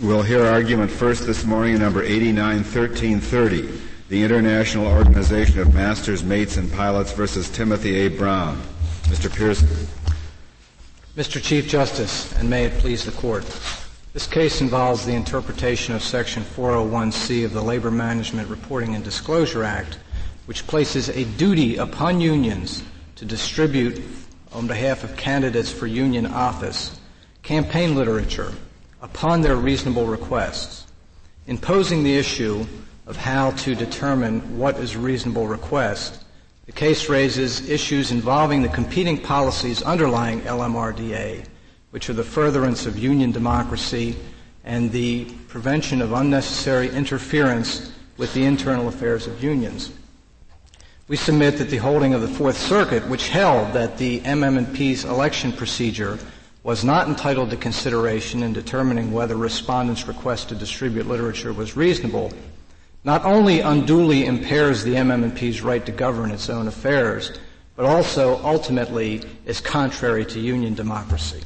We'll hear argument first this morning, number 891330, the International Organization of Masters, Mates, and Pilots versus Timothy A. Brown. Mr. Pearson. Mr. Chief Justice, and may it please the Court. This case involves the interpretation of Section 401C of the Labor Management Reporting and Disclosure Act, which places a duty upon unions to distribute, on behalf of candidates for union office, campaign literature upon their reasonable requests. In posing the issue of how to determine what is a reasonable request, the case raises issues involving the competing policies underlying LMRDA, which are the furtherance of union democracy and the prevention of unnecessary interference with the internal affairs of unions. We submit that the holding of the Fourth Circuit, which held that the MM&P's election procedure was not entitled to consideration in determining whether respondents' request to distribute literature was reasonable, not only unduly impairs the MM&P's right to govern its own affairs, but also ultimately is contrary to union democracy.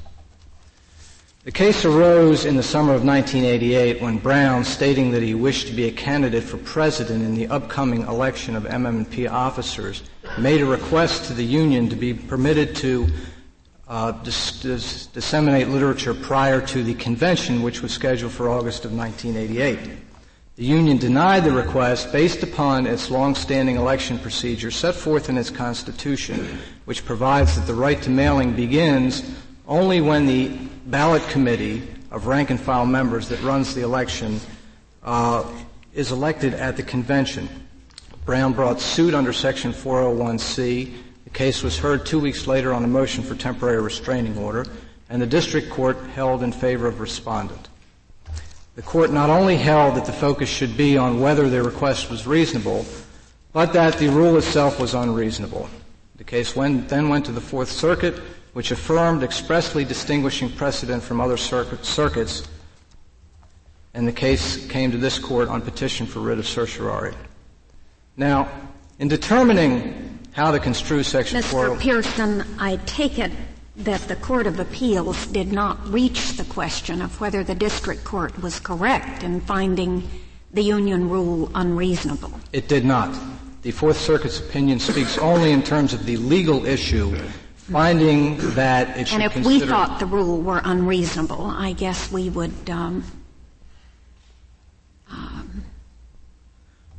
The case arose in the summer of 1988 when Brown, stating that he wished to be a candidate for president in the upcoming election of MM&P officers, made a request to the union to be permitted to uh, dis- dis- disseminate literature prior to the convention, which was scheduled for August of 1988. The union denied the request based upon its long-standing election procedure set forth in its constitution, which provides that the right to mailing begins only when the ballot committee of rank and file members that runs the election uh, is elected at the convention. Brown brought suit under Section 401C. The case was heard two weeks later on a motion for temporary restraining order, and the district court held in favor of respondent. The court not only held that the focus should be on whether their request was reasonable, but that the rule itself was unreasonable. The case went, then went to the Fourth Circuit, which affirmed expressly distinguishing precedent from other circuit, circuits, and the case came to this court on petition for writ of certiorari. Now, in determining how to construe Section Mr. 4... Pearson, I take it that the Court of Appeals did not reach the question of whether the district court was correct in finding the union rule unreasonable. It did not. The Fourth Circuit's opinion speaks only in terms of the legal issue finding that it should And if we thought the rule were unreasonable, I guess we would. Um, um,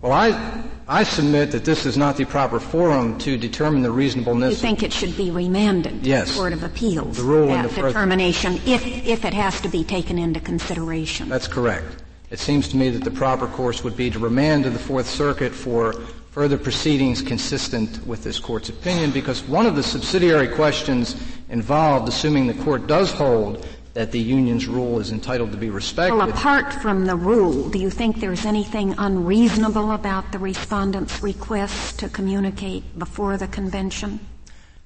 well, I I submit that this is not the proper forum to determine the reasonableness. You think it should be remanded yes. to the Court of Appeals? The rule that the determination, if if it has to be taken into consideration. That's correct. It seems to me that the proper course would be to remand to the Fourth Circuit for further proceedings consistent with this court's opinion because one of the subsidiary questions involved, assuming the court does hold that the union's rule is entitled to be respected. Well, apart from the rule, do you think there's anything unreasonable about the respondent's request to communicate before the convention?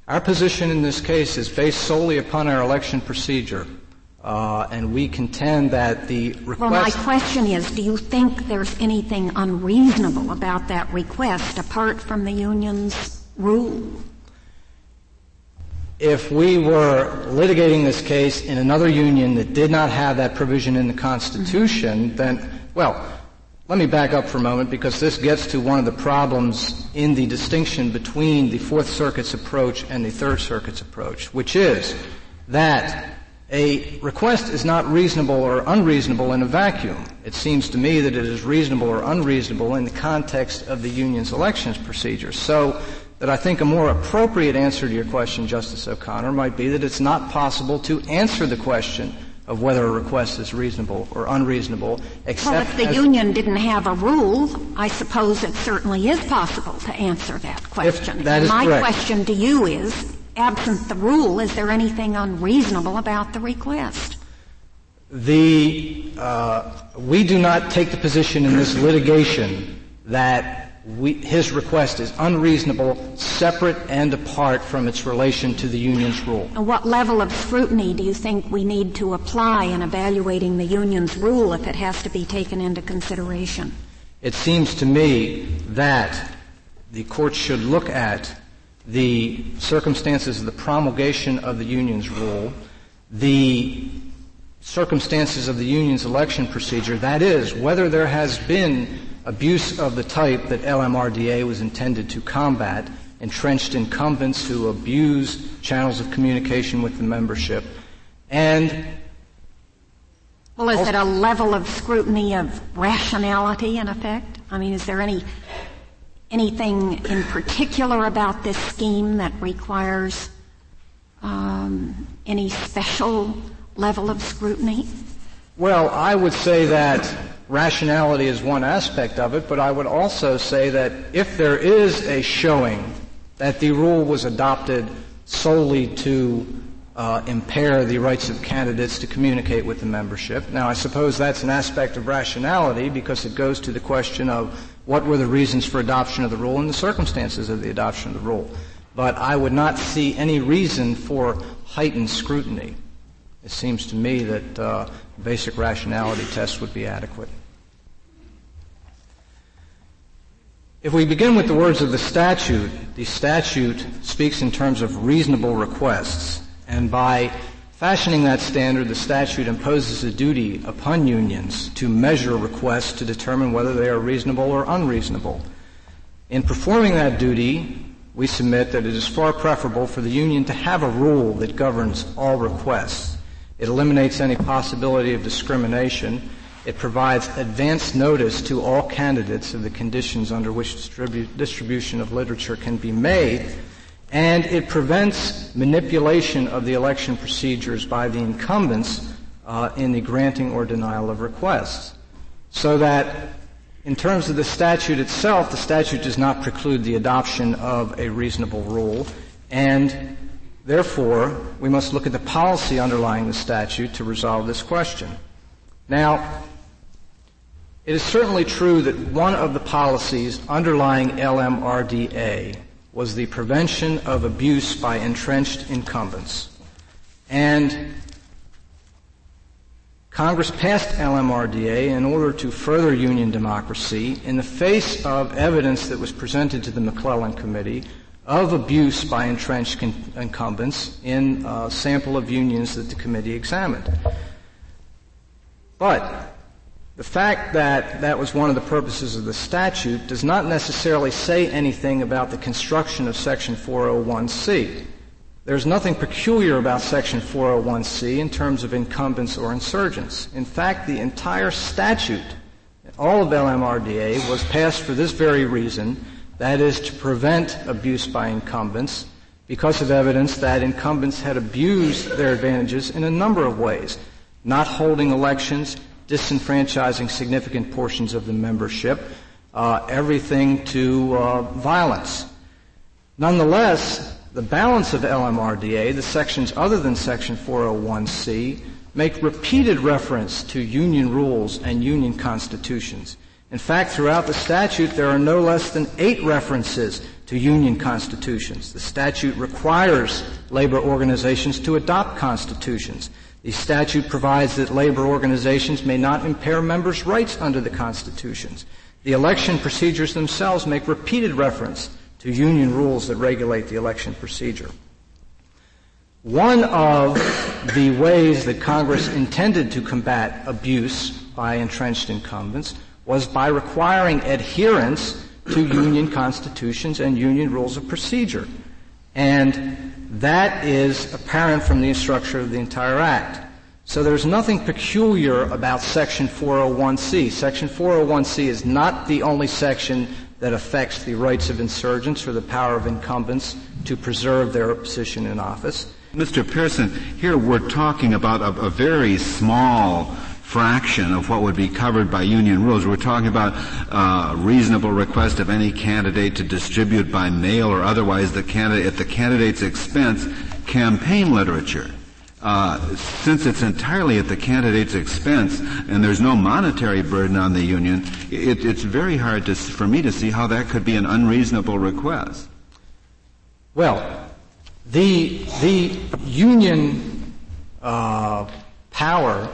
Our position in this case is based solely upon our election procedure. Uh, and we contend that the request. Well, my question is, do you think there's anything unreasonable about that request apart from the union's rule? If we were litigating this case in another union that did not have that provision in the Constitution, mm-hmm. then, well, let me back up for a moment because this gets to one of the problems in the distinction between the Fourth Circuit's approach and the Third Circuit's approach, which is that a request is not reasonable or unreasonable in a vacuum. It seems to me that it is reasonable or unreasonable in the context of the union's elections procedure. So that I think a more appropriate answer to your question, Justice O'Connor, might be that it's not possible to answer the question of whether a request is reasonable or unreasonable, except well, if the union didn't have a rule, I suppose it certainly is possible to answer that question. If that is My correct. question to you is, absent the rule, is there anything unreasonable about the request? The uh, we do not take the position in this litigation that we, his request is unreasonable, separate and apart from its relation to the union's rule. And what level of scrutiny do you think we need to apply in evaluating the union's rule if it has to be taken into consideration? It seems to me that the court should look at the circumstances of the promulgation of the union's rule, the circumstances of the union's election procedure, that is, whether there has been abuse of the type that LMRDA was intended to combat, entrenched incumbents who abuse channels of communication with the membership, and well, is it a level of scrutiny of rationality in effect? I mean, is there any anything in particular about this scheme that requires um, any special level of scrutiny? Well, I would say that rationality is one aspect of it, but I would also say that if there is a showing that the rule was adopted solely to uh, impair the rights of candidates to communicate with the membership. Now, I suppose that's an aspect of rationality because it goes to the question of what were the reasons for adoption of the rule and the circumstances of the adoption of the rule. But I would not see any reason for heightened scrutiny. It seems to me that uh, basic rationality test would be adequate. If we begin with the words of the statute, the statute speaks in terms of reasonable requests, and by fashioning that standard, the statute imposes a duty upon unions to measure requests to determine whether they are reasonable or unreasonable. In performing that duty, we submit that it is far preferable for the union to have a rule that governs all requests. It eliminates any possibility of discrimination it provides advance notice to all candidates of the conditions under which distribu- distribution of literature can be made, and it prevents manipulation of the election procedures by the incumbents uh, in the granting or denial of requests. So that in terms of the statute itself, the statute does not preclude the adoption of a reasonable rule, and therefore we must look at the policy underlying the statute to resolve this question. Now, it is certainly true that one of the policies underlying LMRDA was the prevention of abuse by entrenched incumbents. And Congress passed LMRDA in order to further union democracy in the face of evidence that was presented to the McClellan Committee of abuse by entrenched con- incumbents in a sample of unions that the committee examined. But the fact that that was one of the purposes of the statute does not necessarily say anything about the construction of Section 401C. There's nothing peculiar about Section 401C in terms of incumbents or insurgents. In fact, the entire statute, all of LMRDA, was passed for this very reason, that is to prevent abuse by incumbents because of evidence that incumbents had abused their advantages in a number of ways. Not holding elections, disenfranchising significant portions of the membership, uh, everything to uh, violence. Nonetheless, the balance of LMRDA, the sections other than Section 401C, make repeated reference to union rules and union constitutions. In fact, throughout the statute, there are no less than eight references to union constitutions. The statute requires labor organizations to adopt constitutions. The statute provides that labor organizations may not impair members' rights under the constitutions. The election procedures themselves make repeated reference to union rules that regulate the election procedure. One of the ways that Congress intended to combat abuse by entrenched incumbents was by requiring adherence to union constitutions and union rules of procedure. And that is apparent from the structure of the entire Act. So there's nothing peculiar about Section 401C. Section 401C is not the only section that affects the rights of insurgents or the power of incumbents to preserve their position in office. Mr. Pearson, here we're talking about a, a very small fraction of what would be covered by union rules. We're talking about uh, reasonable request of any candidate to distribute by mail or otherwise the candidate at the candidate's expense campaign literature. Uh, since it's entirely at the candidate's expense and there's no monetary burden on the union, it, it's very hard to, for me to see how that could be an unreasonable request. Well, the the union uh, power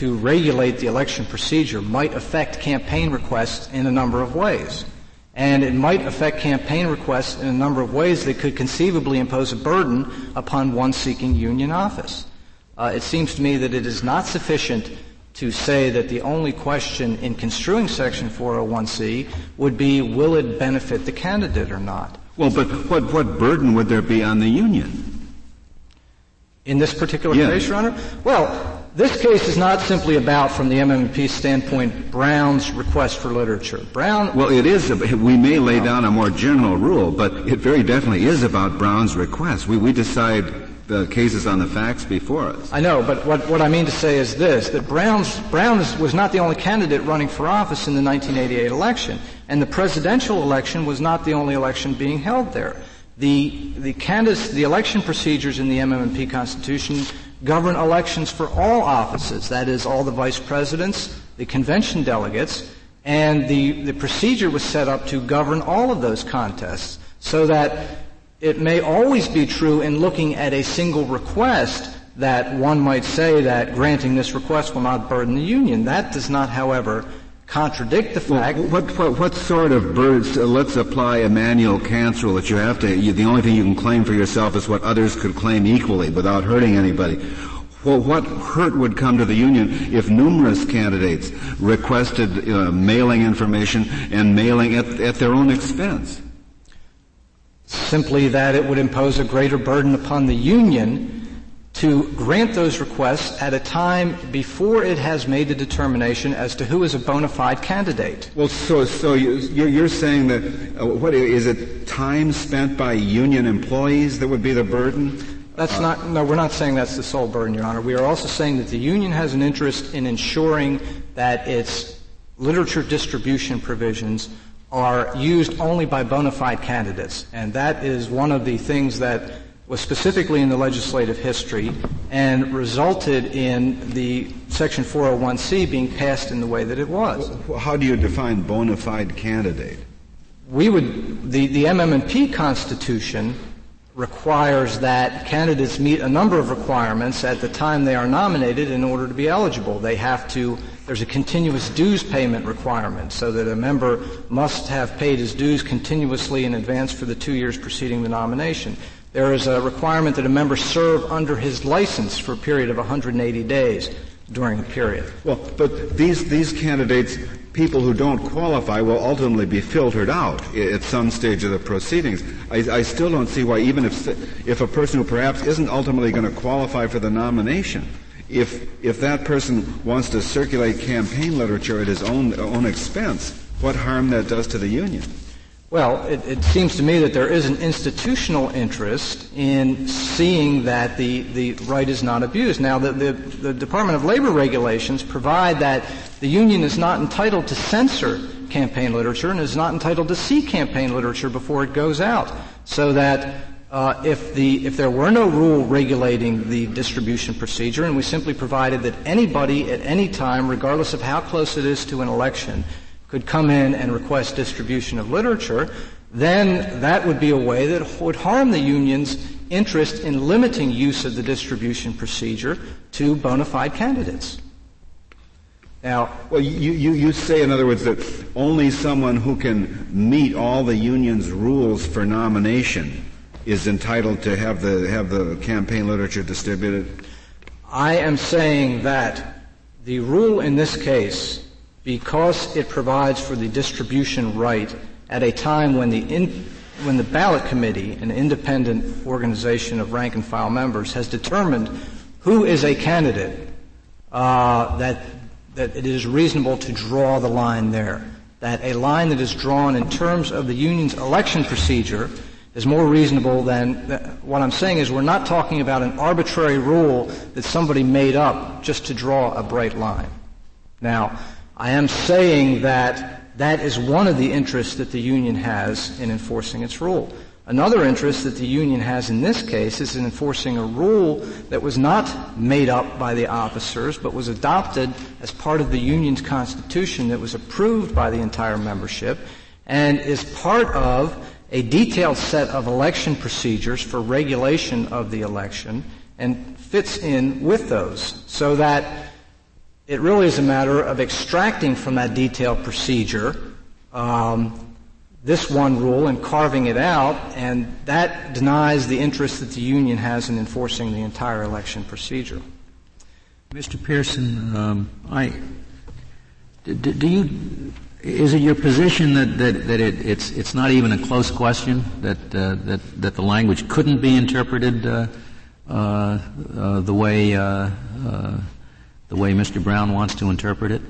to regulate the election procedure might affect campaign requests in a number of ways. And it might affect campaign requests in a number of ways that could conceivably impose a burden upon one seeking union office. uh, it seems to me that it is not sufficient to say that the only question in construing Section 401C would be will it benefit the candidate or not. Well, but what, what burden would there be on the union? In this particular yes. case, Your Honor? Well, this case is not simply about, from the MMP standpoint, Brown's request for literature. Brown. Well, it is. We may lay down a more general rule, but it very definitely is about Brown's request. We, we decide the cases on the facts before us. I know, but what, what I mean to say is this, that Brown's, Brown was not the only candidate running for office in the 1988 election, and the presidential election was not the only election being held there. The, the, candidates, the election procedures in the MMP Constitution govern elections for all offices, that is, all the vice presidents, the convention delegates, and the, the procedure was set up to govern all of those contests so that it may always be true in looking at a single request that one might say that granting this request will not burden the union. That does not, however, contradict the fact. Well, what, what, what, sort of birds? Uh, let's apply Immanuel Kant's rule that you have to. You, the only thing you can claim for yourself is what others could claim equally without hurting anybody. Well, what hurt would come to the union if numerous candidates requested uh, mailing information and mailing at, at their own expense? Simply that it would impose a greater burden upon the union to grant those requests at a time before it has made the determination as to who is a bona fide candidate. Well, so so you're, you're saying that uh, what is it? Time spent by union employees that would be the burden? That's uh, not. No, we're not saying that's the sole burden, Your Honor. We are also saying that the union has an interest in ensuring that its literature distribution provisions are used only by bona fide candidates. And that is one of the things that was specifically in the legislative history and resulted in the Section 401C being passed in the way that it was. How do you define bona fide candidate? We would, the, the MMP Constitution requires that candidates meet a number of requirements at the time they are nominated in order to be eligible. They have to, there's a continuous dues payment requirement so that a member must have paid his dues continuously in advance for the two years preceding the nomination. There is a requirement that a member serve under his license for a period of 180 days during a period. Well, but these, these candidates people who don't qualify will ultimately be filtered out at some stage of the proceedings. I, I, still don't see why, even if if a person who perhaps isn't ultimately going to qualify for the nomination, if if that person wants to circulate campaign literature at his own own expense, what harm that does to the union? Well, it, it, seems to me that there is an institutional interest in seeing that the, the right is not abused. Now, the, the, the, Department of Labor regulations provide that the union is not entitled to censor campaign literature and is not entitled to see campaign literature before it goes out. So that uh, if, the, if there were no rule regulating the distribution procedure and we simply provided that anybody at any time, regardless of how close it is to an election, could come in and request distribution of literature, then that would be a way that would harm the union's interest in limiting use of the distribution procedure to bona fide candidates. Now, well, you, you, you say, in other words, that only someone who can meet all the union's rules for nomination is entitled to have the, have the campaign literature distributed? I am saying that the rule in this case because it provides for the distribution right at a time when the, in, when the ballot committee, an independent organization of rank and file members, has determined who is a candidate, uh, that, that it is reasonable to draw the line there. That a line that is drawn in terms of the union's election procedure is more reasonable than what I'm saying is we're not talking about an arbitrary rule that somebody made up just to draw a bright line. Now, I am saying that that is one of the interests that the union has in enforcing its rule. Another interest that the union has in this case is in enforcing a rule that was not made up by the officers, but was adopted as part of the union's constitution that was approved by the entire membership and is part of a detailed set of election procedures for regulation of the election and fits in with those so that it really is a matter of extracting from that detailed procedure um, this one rule and carving it out, and that denies the interest that the union has in enforcing the entire election procedure. Mr. Pearson, um, I do, do, you is it your position that that, that it, it's it's not even a close question that uh, that that the language couldn't be interpreted uh, uh, uh the way uh, uh, the way Mr. Brown wants to interpret it?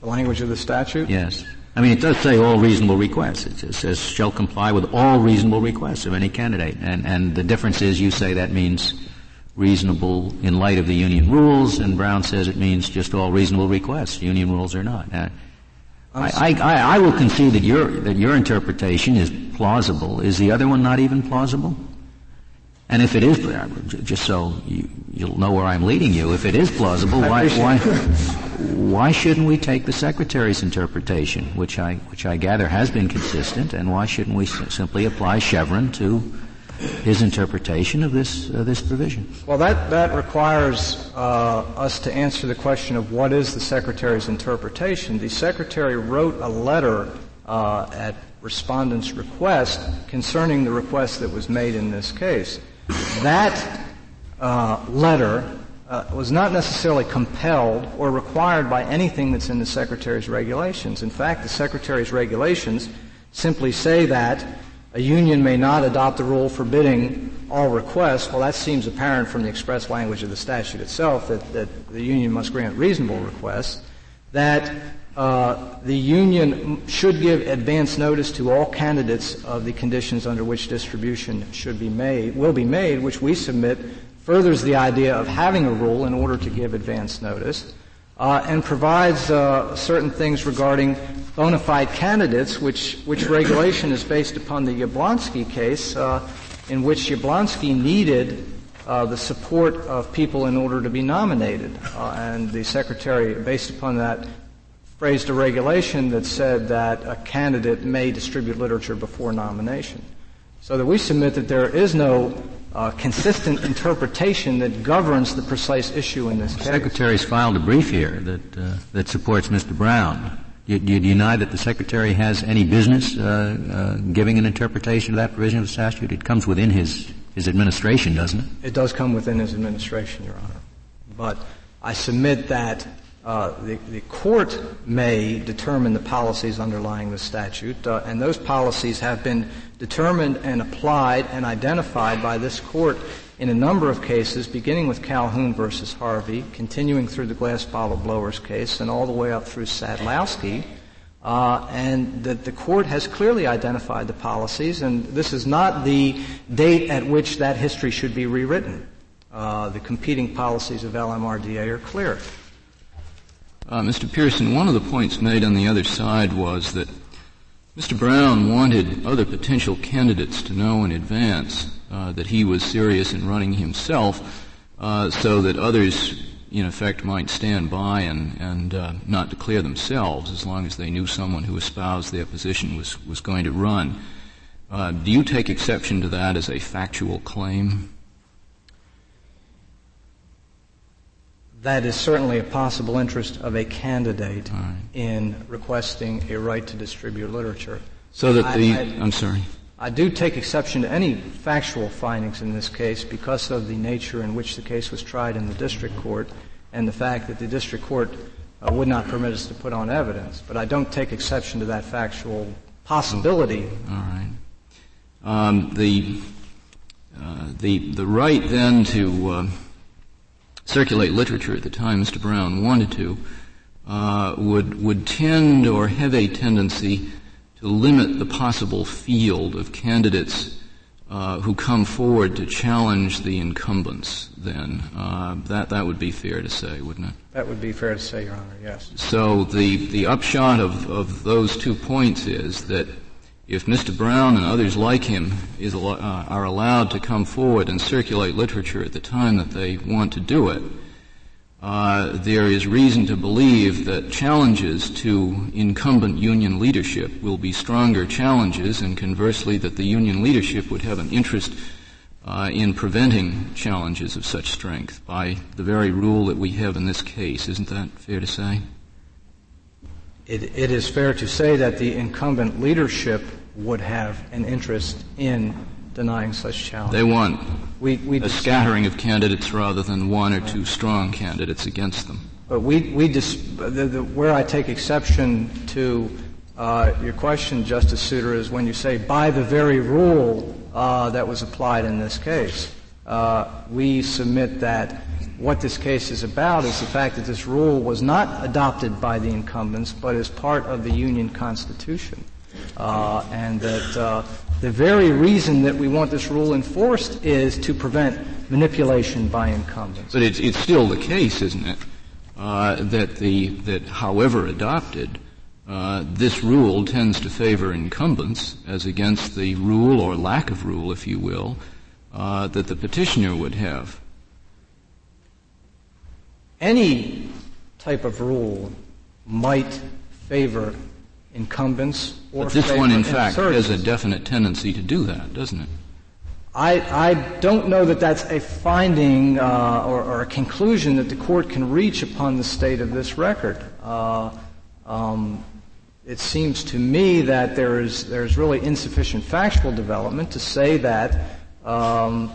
The language of the statute? Yes. I mean, it does say all reasonable requests. It says shall comply with all reasonable requests of any candidate. And, and the difference is you say that means reasonable in light of the union rules, and Brown says it means just all reasonable requests, union rules or not. I, I, I, will concede that your, that your interpretation is plausible. Is the other one not even plausible? And if it is, just so you, will know where I'm leading you, if it is plausible, why, why, why shouldn't we take the Secretary's interpretation, which I, which I gather has been consistent, and why shouldn't we simply apply Chevron to his interpretation of this, uh, this provision? Well, that, that requires uh, us to answer the question of what is the Secretary's interpretation. The Secretary wrote a letter uh, at respondent's request concerning the request that was made in this case. That uh, letter uh, was not necessarily compelled or required by anything that's in the Secretary's regulations. In fact, the Secretary's regulations simply say that a union may not adopt a rule forbidding all requests. Well, that seems apparent from the express language of the statute itself that, that the union must grant reasonable requests. That uh, the union should give advance notice to all candidates of the conditions under which distribution should be made, will be made, which we submit furthers the idea of having a rule in order to give advance notice, uh, and provides uh, certain things regarding bona fide candidates, which, which regulation is based upon the Yablonski case, uh, in which Yablonski needed uh, the support of people in order to be nominated. Uh, and the secretary, based upon that, phrased a regulation that said that a candidate may distribute literature before nomination. So that we submit that there is no uh, consistent interpretation that governs the precise issue in this case. The Secretary's filed a brief here that, uh, that supports Mr. Brown. Do you, deny that the Secretary has any business uh, uh, giving an interpretation of that provision of the statute? It comes within his, his administration, doesn't it? It does come within his administration, Your Honor. But I submit that uh, the, the, court may determine the policies underlying the statute, uh, and those policies have been determined and applied and identified by this court in a number of cases, beginning with Calhoun versus Harvey, continuing through the glass bottle blowers case, and all the way up through Sadlowski. Uh, and that the court has clearly identified the policies, and this is not the date at which that history should be rewritten. Uh, the competing policies of LMRDA are clear. Uh, Mr. Pearson, one of the points made on the other side was that Mr. Brown wanted other potential candidates to know in advance uh, that he was serious in running himself, uh, so that others, in effect, might stand by and, and uh, not declare themselves as long as they knew someone who espoused their position was, was going to run. Uh, do you take exception to that as a factual claim? That is certainly a possible interest of a candidate right. in requesting a right to distribute literature. So that the, I, am sorry. I do take exception to any factual findings in this case because of the nature in which the case was tried in the district court and the fact that the district court uh, would not permit us to put on evidence. But I don't take exception to that factual possibility. All right. Um, the, uh, the, the right then to, uh, circulate literature at the time Mr. Brown wanted to, uh, would, would tend or have a tendency to limit the possible field of candidates uh, who come forward to challenge the incumbents then. Uh, that, that would be fair to say, wouldn't it? That would be fair to say, Your Honor, yes. So the, the upshot of, of those two points is that if Mr. Brown and others like him is, uh, are allowed to come forward and circulate literature at the time that they want to do it, uh, there is reason to believe that challenges to incumbent union leadership will be stronger challenges, and conversely, that the union leadership would have an interest uh, in preventing challenges of such strength by the very rule that we have in this case. Isn't that fair to say? It, it is fair to say that the incumbent leadership would have an interest in denying such challenge. They want we, we a scattering of candidates rather than one or two strong candidates against them. But we, we dis- the, the, where I take exception to uh, your question, Justice Souter, is when you say by the very rule uh, that was applied in this case. Uh, we submit that what this case is about is the fact that this rule was not adopted by the incumbents, but is part of the Union Constitution. Uh, and that uh, the very reason that we want this rule enforced is to prevent manipulation by incumbents. But it's, it's still the case, isn't it, uh, that the that however adopted, uh, this rule tends to favor incumbents as against the rule or lack of rule, if you will, uh, that the petitioner would have any type of rule might favor incumbents or but this one, in fact, has a definite tendency to do that, doesn't it? I, I don't know that that's a finding uh, or, or, a conclusion that the court can reach upon the state of this record. Uh, um, it seems to me that there is there's really insufficient factual development to say that um,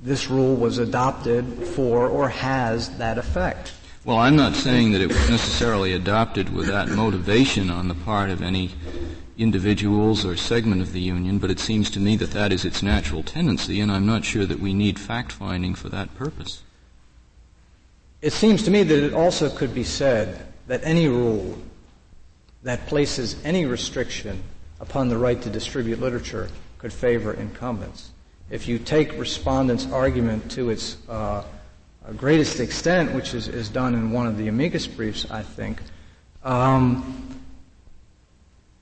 this rule was adopted for or has that effect. Well, I'm not saying that it was necessarily adopted with that motivation on the part of any individuals or segment of the union, but it seems to me that that is its natural tendency, and I'm not sure that we need fact finding for that purpose. It seems to me that it also could be said that any rule that places any restriction upon the right to distribute literature could favor incumbents if you take respondents' argument to its uh, greatest extent, which is, is done in one of the amicus briefs, I think, um,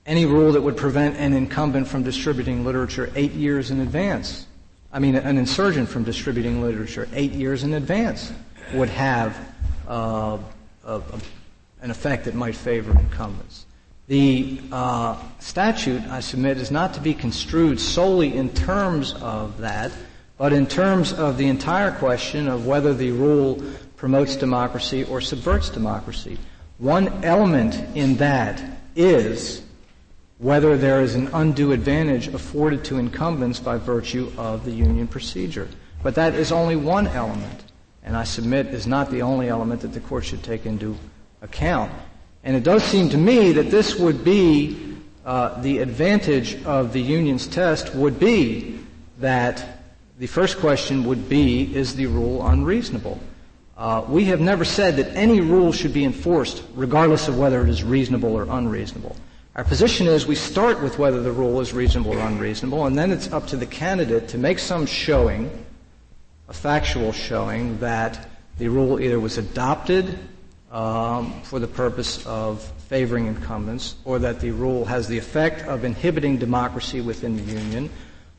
any rule that would prevent an incumbent from distributing literature eight years in advance, I mean, an insurgent from distributing literature eight years in advance would have uh, a, a, an effect that might favor incumbents. The uh, statute, I submit, is not to be construed solely in terms of that, but in terms of the entire question of whether the rule promotes democracy or subverts democracy. One element in that is whether there is an undue advantage afforded to incumbents by virtue of the union procedure. But that is only one element, and I submit is not the only element that the court should take into account. And it does seem to me that this would be uh, the advantage of the union's test would be that the first question would be is the rule unreasonable? Uh, we have never said that any rule should be enforced regardless of whether it is reasonable or unreasonable. Our position is we start with whether the rule is reasonable or unreasonable, and then it's up to the candidate to make some showing, a factual showing, that the rule either was adopted um, for the purpose of favoring incumbents, or that the rule has the effect of inhibiting democracy within the union,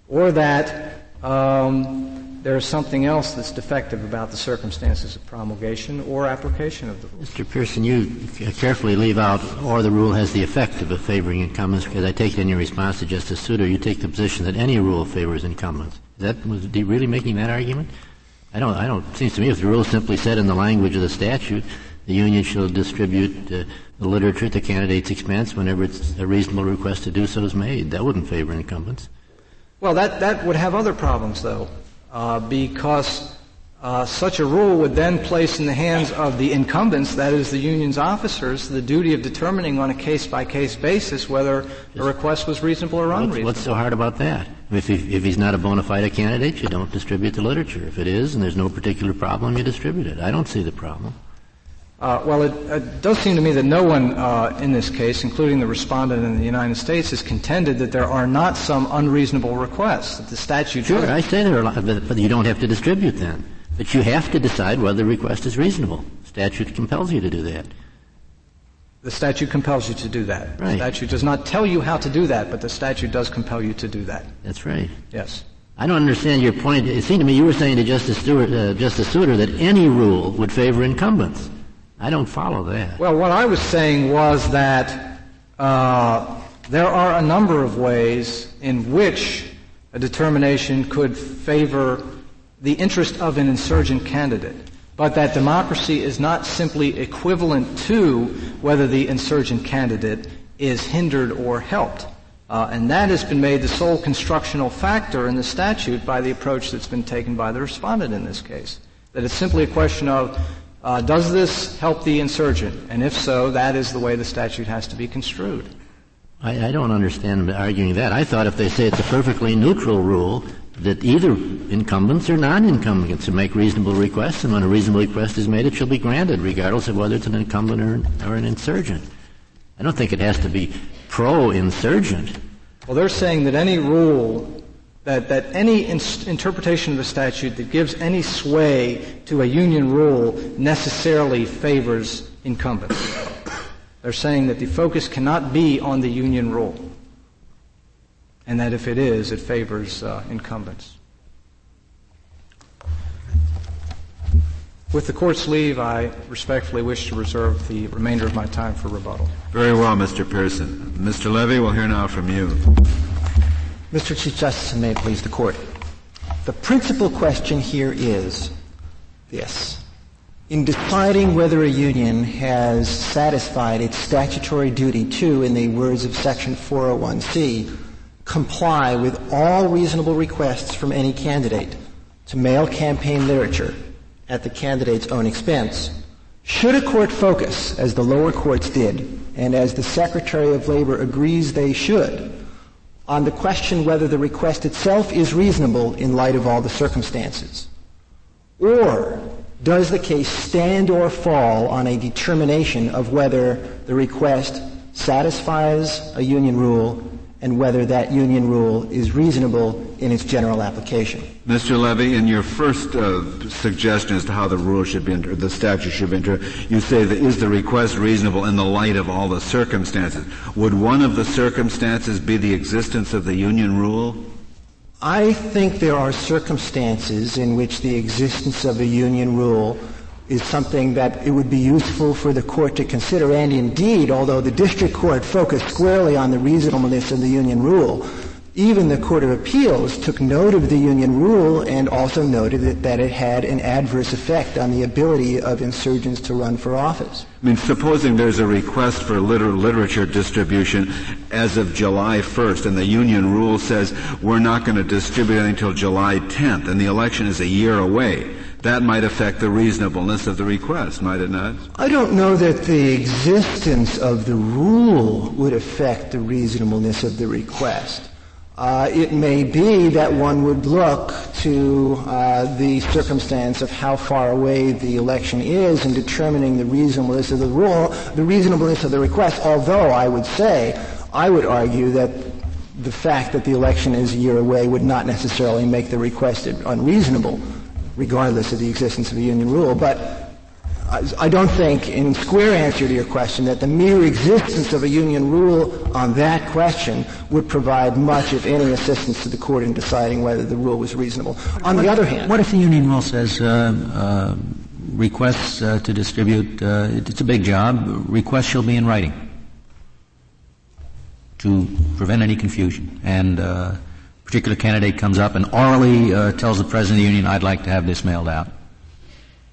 or that um, there is something else that's defective about the circumstances of promulgation or application of the rule. Mr. Pearson, you carefully leave out, or the rule has the effect of favoring incumbents, because I take it in your response to Justice Souter, you take the position that any rule favors incumbents. Is that was really making that argument? I don't. I don't. It seems to me if the rule simply said in the language of the statute the union shall distribute uh, the literature at the candidate's expense whenever it's a reasonable request to do so is made. That wouldn't favor incumbents. Well, that, that would have other problems, though, uh, because uh, such a rule would then place in the hands of the incumbents, that is, the union's officers, the duty of determining on a case-by-case basis whether a request was reasonable or unreasonable. What's, what's so hard about that? If, he, if he's not a bona fide candidate, you don't distribute the literature. If it is, and there's no particular problem, you distribute it. I don't see the problem. Uh, well, it, it, does seem to me that no one uh, in this case, including the respondent in the United States, has contended that there are not some unreasonable requests that the statute. Sure, I say there are, a lot, but, but you don't have to distribute them. But you have to decide whether the request is reasonable. The statute compels you to do that. The statute compels you to do that. Right. The statute does not tell you how to do that, but the statute does compel you to do that. That's right. Yes. I don't understand your point. It seemed to me you were saying to Justice Stewart, uh, Justice Souter that any rule would favor incumbents. I don't follow that. Well, what I was saying was that uh, there are a number of ways in which a determination could favor the interest of an insurgent candidate, but that democracy is not simply equivalent to whether the insurgent candidate is hindered or helped. Uh, and that has been made the sole constructional factor in the statute by the approach that's been taken by the respondent in this case. That it's simply a question of uh, does this help the insurgent? And if so, that is the way the statute has to be construed. I, I don't understand arguing that. I thought if they say it's a perfectly neutral rule, that either incumbents or non-incumbents can make reasonable requests, and when a reasonable request is made, it shall be granted, regardless of whether it's an incumbent or, or an insurgent. I don't think it has to be pro-insurgent. Well, they're saying that any rule, that, that any in- interpretation of the statute that gives any sway to a union rule necessarily favors incumbents. They're saying that the focus cannot be on the union rule, and that if it is, it favors uh, incumbents. With the court's leave, I respectfully wish to reserve the remainder of my time for rebuttal. Very well, Mr. Pearson. Mr. Levy, we'll hear now from you. Mr. Chief Justice, and may it please the court. The principal question here is this in deciding whether a union has satisfied its statutory duty to, in the words of Section 401C, comply with all reasonable requests from any candidate to mail campaign literature at the candidate's own expense, should a court focus, as the lower courts did, and as the Secretary of Labor agrees they should, on the question whether the request itself is reasonable in light of all the circumstances? Or does the case stand or fall on a determination of whether the request satisfies a union rule and whether that union rule is reasonable in its general application. Mr. Levy, in your first uh, suggestion as to how the rule should be, inter- the statute should be, inter- you say that is the request reasonable in the light of all the circumstances? Would one of the circumstances be the existence of the union rule? I think there are circumstances in which the existence of a union rule is something that it would be useful for the court to consider. And indeed, although the district court focused squarely on the reasonableness of the union rule, even the Court of Appeals took note of the union rule and also noted that, that, it had an adverse effect on the ability of insurgents to run for office. I mean, supposing there's a request for liter- literature distribution as of July 1st, and the union rule says we're not going to distribute it until July 10th, and the election is a year away. That might affect the reasonableness of the request, might it not? I don't know that the existence of the rule would affect the reasonableness of the request. Uh, it may be that one would look to uh, the circumstance of how far away the election is in determining the reasonableness of the rule, the reasonableness of the request. Although I would say, I would argue that the fact that the election is a year away would not necessarily make the request unreasonable, regardless of the existence of a union rule. But I don't think, in square answer to your question, that the mere existence of a union rule on that question would provide much, if any, assistance to the court in deciding whether the rule was reasonable. On what, the other hand, what if the union rule says uh, uh, requests uh, to distribute? Uh, it's a big job. Requests shall be in writing to prevent any confusion, and uh, particular candidate comes up and orally uh, tells the president of the union, "I'd like to have this mailed out."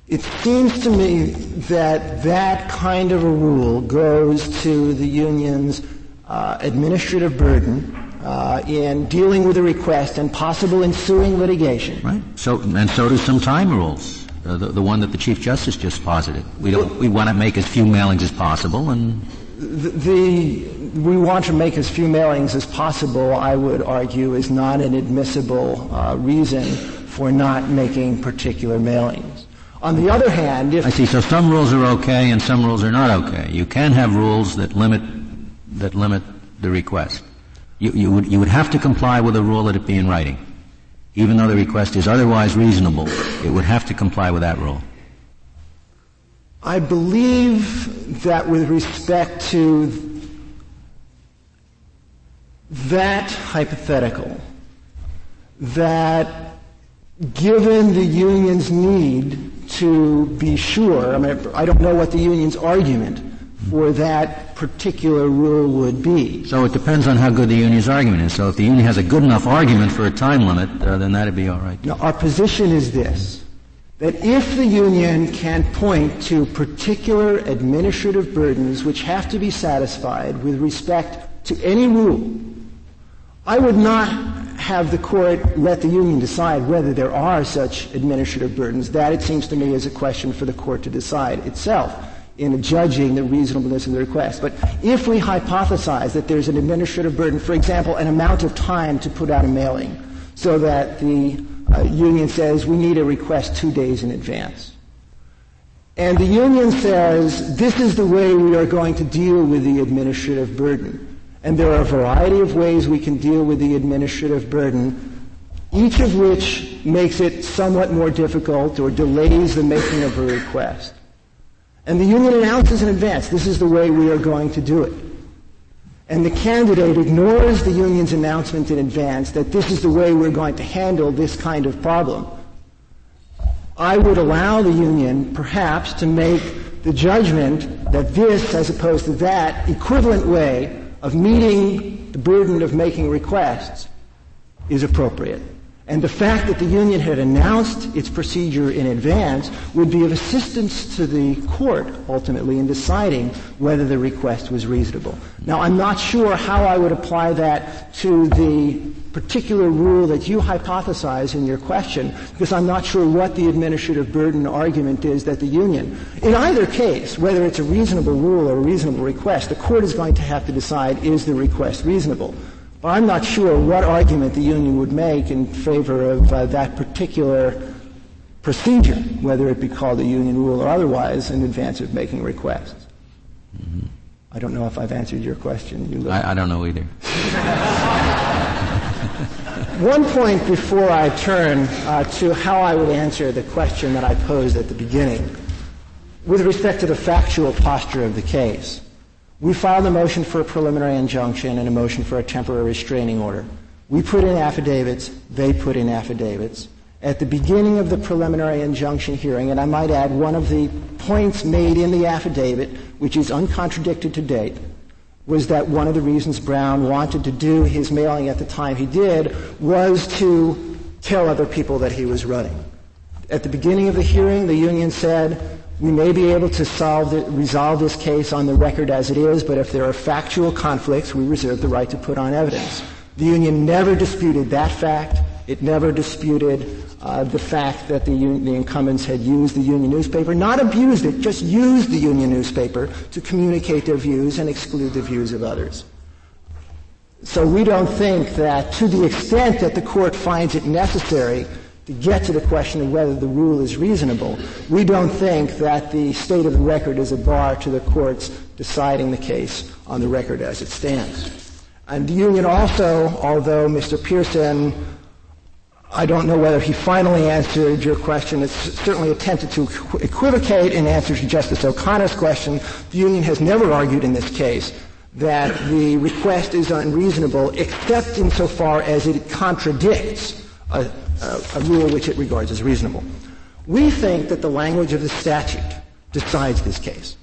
It seems to me that that kind of a rule goes to the union's uh, administrative burden uh, in dealing with a request and possible ensuing litigation. Right. So and so do some time rules. Uh, the, the, one that the Chief Justice just posited. We don't. We want to make as few mailings as possible, and the, the we want to make as few mailings as possible. I would argue is not an admissible uh, reason for not making particular mailings. On the other hand, if I see, so some rules are okay and some rules are not okay. You can have rules that limit that limit the request. You, you would you would have to comply with a rule that it be in writing, even though the request is otherwise reasonable. It would have to comply with that rule. I believe that with respect to that hypothetical, that given the union's need to be sure. I mean, I don't know what the union's argument for that particular rule would be. So it depends on how good the union's argument is. So if the union has a good enough argument for a time limit, uh, then that'd be all right. Now, our position is this. That if the union can point to particular administrative burdens which have to be satisfied with respect to any rule I would not have the court let the union decide whether there are such administrative burdens. That, it seems to me, is a question for the court to decide itself in judging the reasonableness of the request. But if we hypothesize that there's an administrative burden, for example, an amount of time to put out a mailing, so that the uh, union says we need a request two days in advance. And the union says this is the way we are going to deal with the administrative burden. And there are a variety of ways we can deal with the administrative burden, each of which makes it somewhat more difficult or delays the making of a request. And the union announces in advance, this is the way we are going to do it. And the candidate ignores the union's announcement in advance that this is the way we're going to handle this kind of problem. I would allow the union, perhaps, to make the judgment that this, as opposed to that, equivalent way of meeting the burden of making requests is appropriate. And the fact that the union had announced its procedure in advance would be of assistance to the court ultimately in deciding whether the request was reasonable. Now, I'm not sure how I would apply that to the particular rule that you hypothesize in your question, because I'm not sure what the administrative burden argument is that the union, in either case, whether it's a reasonable rule or a reasonable request, the court is going to have to decide is the request reasonable. I'm not sure what argument the union would make in favor of uh, that particular procedure, whether it be called a union rule or otherwise, in advance of making requests. Mm-hmm. I don't know if I've answered your question. I, I, don't know either. One point before I turn uh, to how I would answer the question that I posed at the beginning, with respect to the factual posture of the case. We filed a motion for a preliminary injunction and a motion for a temporary restraining order. We put in affidavits, they put in affidavits. At the beginning of the preliminary injunction hearing, and I might add one of the points made in the affidavit, which is uncontradicted to date, was that one of the reasons Brown wanted to do his mailing at the time he did was to tell other people that he was running. At the beginning of the hearing, the union said, we may be able to solve the, resolve this case on the record as it is, but if there are factual conflicts, we reserve the right to put on evidence. The union never disputed that fact. It never disputed uh, the fact that the, the incumbents had used the union newspaper, not abused it, just used the union newspaper to communicate their views and exclude the views of others. So we don't think that to the extent that the court finds it necessary to get to the question of whether the rule is reasonable, we don't think that the state of the record is a bar to the courts deciding the case on the record as it stands. And the union also, although Mr. Pearson, I don't know whether he finally answered your question, it's certainly attempted to equivocate in answer to Justice O'Connor's question. The union has never argued in this case that the request is unreasonable except insofar as it contradicts a a rule which it regards as reasonable. We think that the language of the statute decides this case.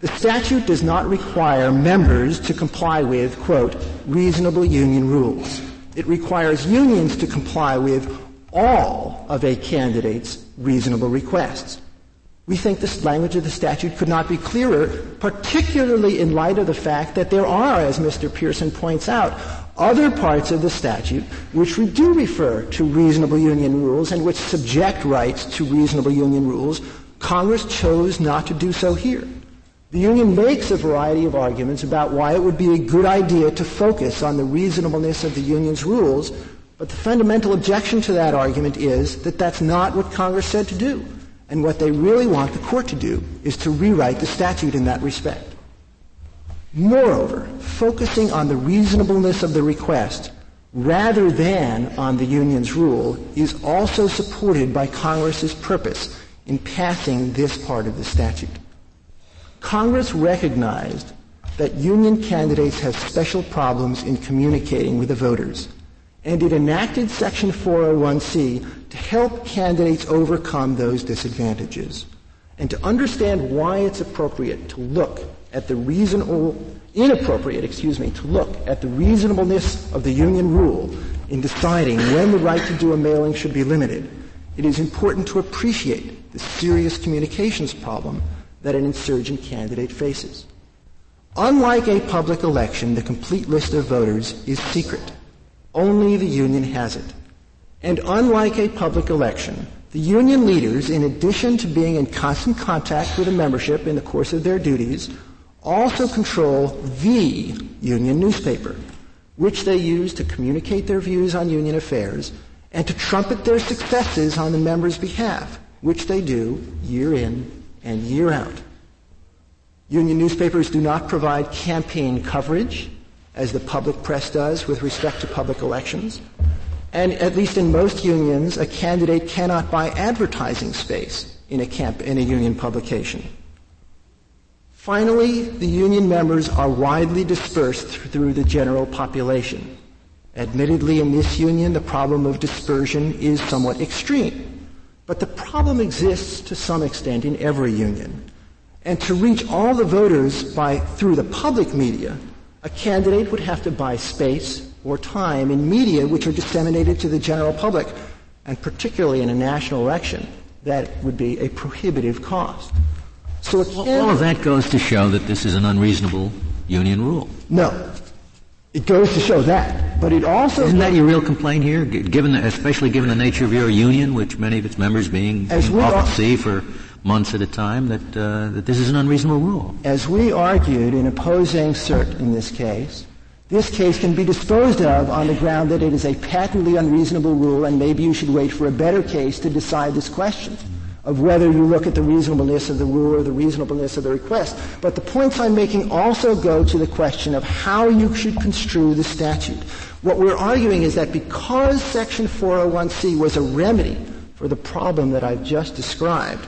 The statute does not require members to comply with, quote, reasonable union rules. It requires unions to comply with all of a candidate's reasonable requests. We think this language of the statute could not be clearer, particularly in light of the fact that there are, as Mr. Pearson points out, other parts of the statute which we do refer to reasonable union rules and which subject rights to reasonable union rules, Congress chose not to do so here. The union makes a variety of arguments about why it would be a good idea to focus on the reasonableness of the union's rules, but the fundamental objection to that argument is that that's not what Congress said to do. And what they really want the court to do is to rewrite the statute in that respect. Moreover, focusing on the reasonableness of the request rather than on the union's rule is also supported by Congress's purpose in passing this part of the statute. Congress recognized that union candidates have special problems in communicating with the voters, and it enacted Section 401C to help candidates overcome those disadvantages. And to understand why it's appropriate to look at the reasonable, inappropriate, excuse me, to look at the reasonableness of the union rule in deciding when the right to do a mailing should be limited, it is important to appreciate the serious communications problem that an insurgent candidate faces. Unlike a public election, the complete list of voters is secret. Only the union has it. And unlike a public election, the union leaders, in addition to being in constant contact with the membership in the course of their duties, also control the union newspaper, which they use to communicate their views on union affairs and to trumpet their successes on the members' behalf, which they do year in and year out. Union newspapers do not provide campaign coverage, as the public press does with respect to public elections. And at least in most unions, a candidate cannot buy advertising space in a, camp, in a union publication. Finally, the union members are widely dispersed through the general population. Admittedly, in this union, the problem of dispersion is somewhat extreme. But the problem exists to some extent in every union. And to reach all the voters by, through the public media, a candidate would have to buy space or time in media which are disseminated to the general public, and particularly in a national election, that would be a prohibitive cost. So all of that goes to show that this is an unreasonable union rule. No, it goes to show that, but it also isn't that your real complaint here, given the, especially given the nature of your union, which many of its members being as off at sea for months at a time, that uh, that this is an unreasonable rule. As we argued in opposing cert in this case, this case can be disposed of on the ground that it is a patently unreasonable rule, and maybe you should wait for a better case to decide this question of whether you look at the reasonableness of the rule or the reasonableness of the request. But the points I'm making also go to the question of how you should construe the statute. What we're arguing is that because Section 401C was a remedy for the problem that I've just described,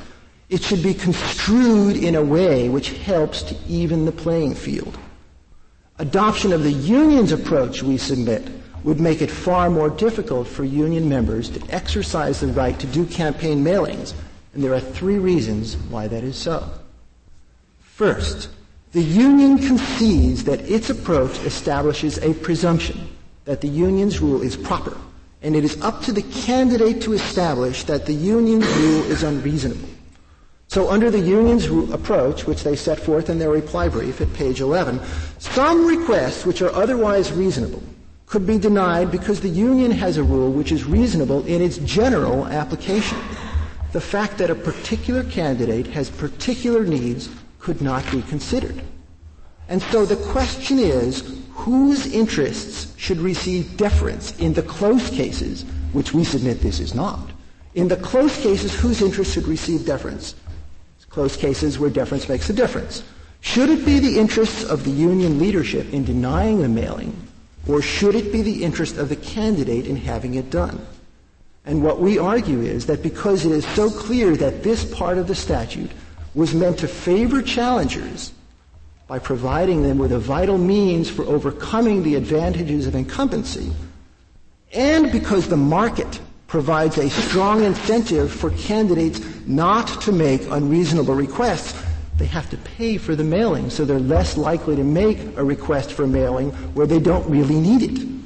it should be construed in a way which helps to even the playing field. Adoption of the union's approach, we submit, would make it far more difficult for union members to exercise the right to do campaign mailings and there are three reasons why that is so. First, the union concedes that its approach establishes a presumption that the union's rule is proper, and it is up to the candidate to establish that the union's rule is unreasonable. So under the union's approach, which they set forth in their reply brief at page 11, some requests which are otherwise reasonable could be denied because the union has a rule which is reasonable in its general application the fact that a particular candidate has particular needs could not be considered. And so the question is, whose interests should receive deference in the close cases, which we submit this is not? In the close cases, whose interests should receive deference? Close cases where deference makes a difference. Should it be the interests of the union leadership in denying the mailing, or should it be the interest of the candidate in having it done? And what we argue is that because it is so clear that this part of the statute was meant to favor challengers by providing them with a vital means for overcoming the advantages of incumbency, and because the market provides a strong incentive for candidates not to make unreasonable requests, they have to pay for the mailing, so they're less likely to make a request for mailing where they don't really need it.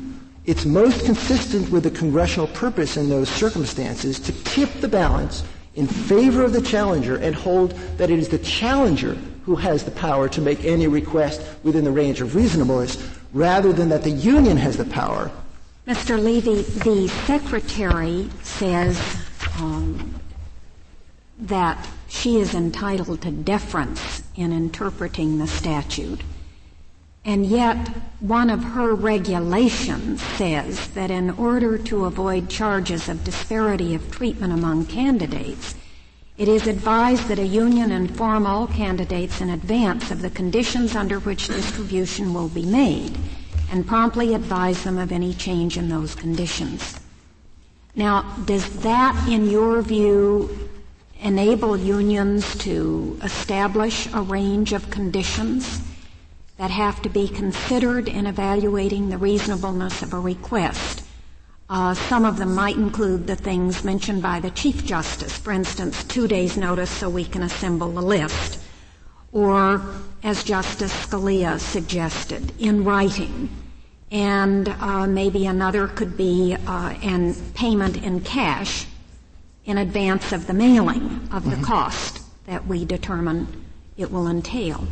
It's most consistent with the congressional purpose in those circumstances to tip the balance in favor of the challenger and hold that it is the challenger who has the power to make any request within the range of reasonableness rather than that the union has the power. Mr. Levy, the secretary says um, that she is entitled to deference in interpreting the statute. And yet, one of her regulations says that in order to avoid charges of disparity of treatment among candidates, it is advised that a union inform all candidates in advance of the conditions under which distribution will be made and promptly advise them of any change in those conditions. Now, does that, in your view, enable unions to establish a range of conditions that have to be considered in evaluating the reasonableness of a request. Uh, some of them might include the things mentioned by the Chief Justice, for instance, two days' notice so we can assemble the list, or, as Justice Scalia suggested, in writing. And uh, maybe another could be uh, an payment in cash in advance of the mailing of the mm-hmm. cost that we determine it will entail.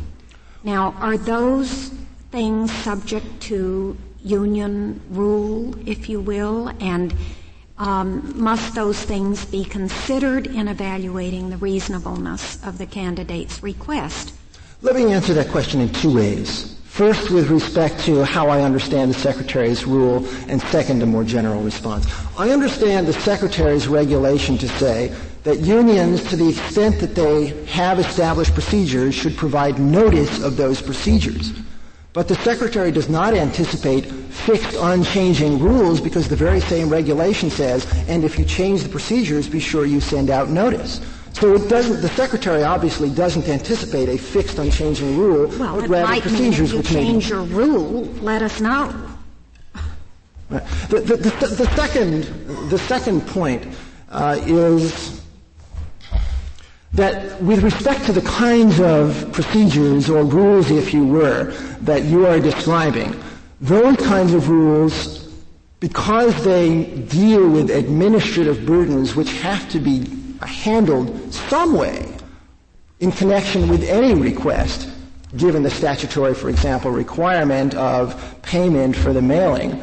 Now, are those things subject to union rule, if you will, and um, must those things be considered in evaluating the reasonableness of the candidate's request? Let me answer that question in two ways. First, with respect to how I understand the Secretary's rule, and second, a more general response. I understand the Secretary's regulation to say that unions, to the extent that they have established procedures, should provide notice of those procedures. But the Secretary does not anticipate fixed, unchanging rules because the very same regulation says, and if you change the procedures, be sure you send out notice. So it doesn't, the Secretary obviously doesn't anticipate a fixed, unchanging rule, well, but rather procedures which change your rule, let us know. The, the, the, the second, the second point uh, is that with respect to the kinds of procedures or rules, if you were, that you are describing, those kinds of rules, because they deal with administrative burdens which have to be handled some way in connection with any request, given the statutory, for example, requirement of payment for the mailing,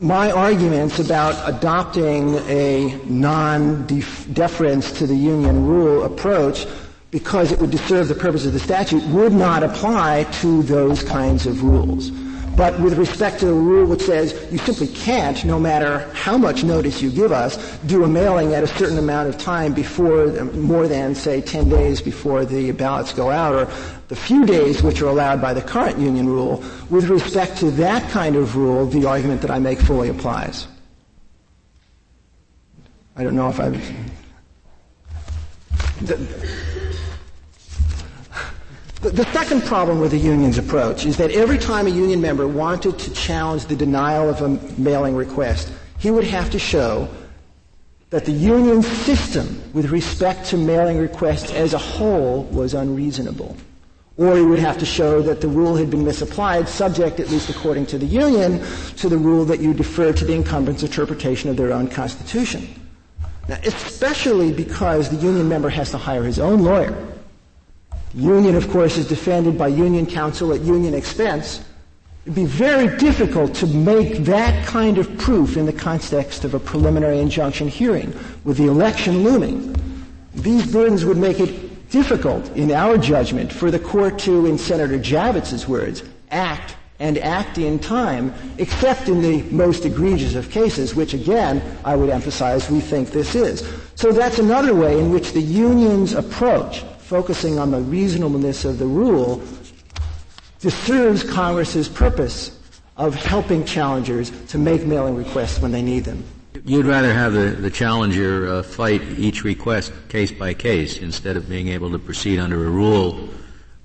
my arguments about adopting a non-deference to the union rule approach because it would disserve the purpose of the statute would not apply to those kinds of rules. But with respect to the rule which says you simply can't, no matter how much notice you give us, do a mailing at a certain amount of time before, more than, say, 10 days before the ballots go out, or the few days which are allowed by the current union rule, with respect to that kind of rule, the argument that I make fully applies. I don't know if I've. The, the, second problem with the union's approach is that every time a union member wanted to challenge the denial of a mailing request, he would have to show that the union system with respect to mailing requests as a whole was unreasonable. Or he would have to show that the rule had been misapplied, subject, at least according to the union, to the rule that you defer to the incumbent's interpretation of their own constitution. Now, especially because the union member has to hire his own lawyer union, of course, is defended by union counsel at union expense. It'd be very difficult to make that kind of proof in the context of a preliminary injunction hearing with the election looming. These burdens would make it difficult, in our judgment, for the court to, in Senator Javits's words, act and act in time, except in the most egregious of cases, which again, I would emphasize, we think this is. So that's another way in which the union's approach focusing on the reasonableness of the rule serves Congress's purpose of helping challengers to make mailing requests when they need them. You'd rather have the, the challenger uh, fight each request case by case instead of being able to proceed under a rule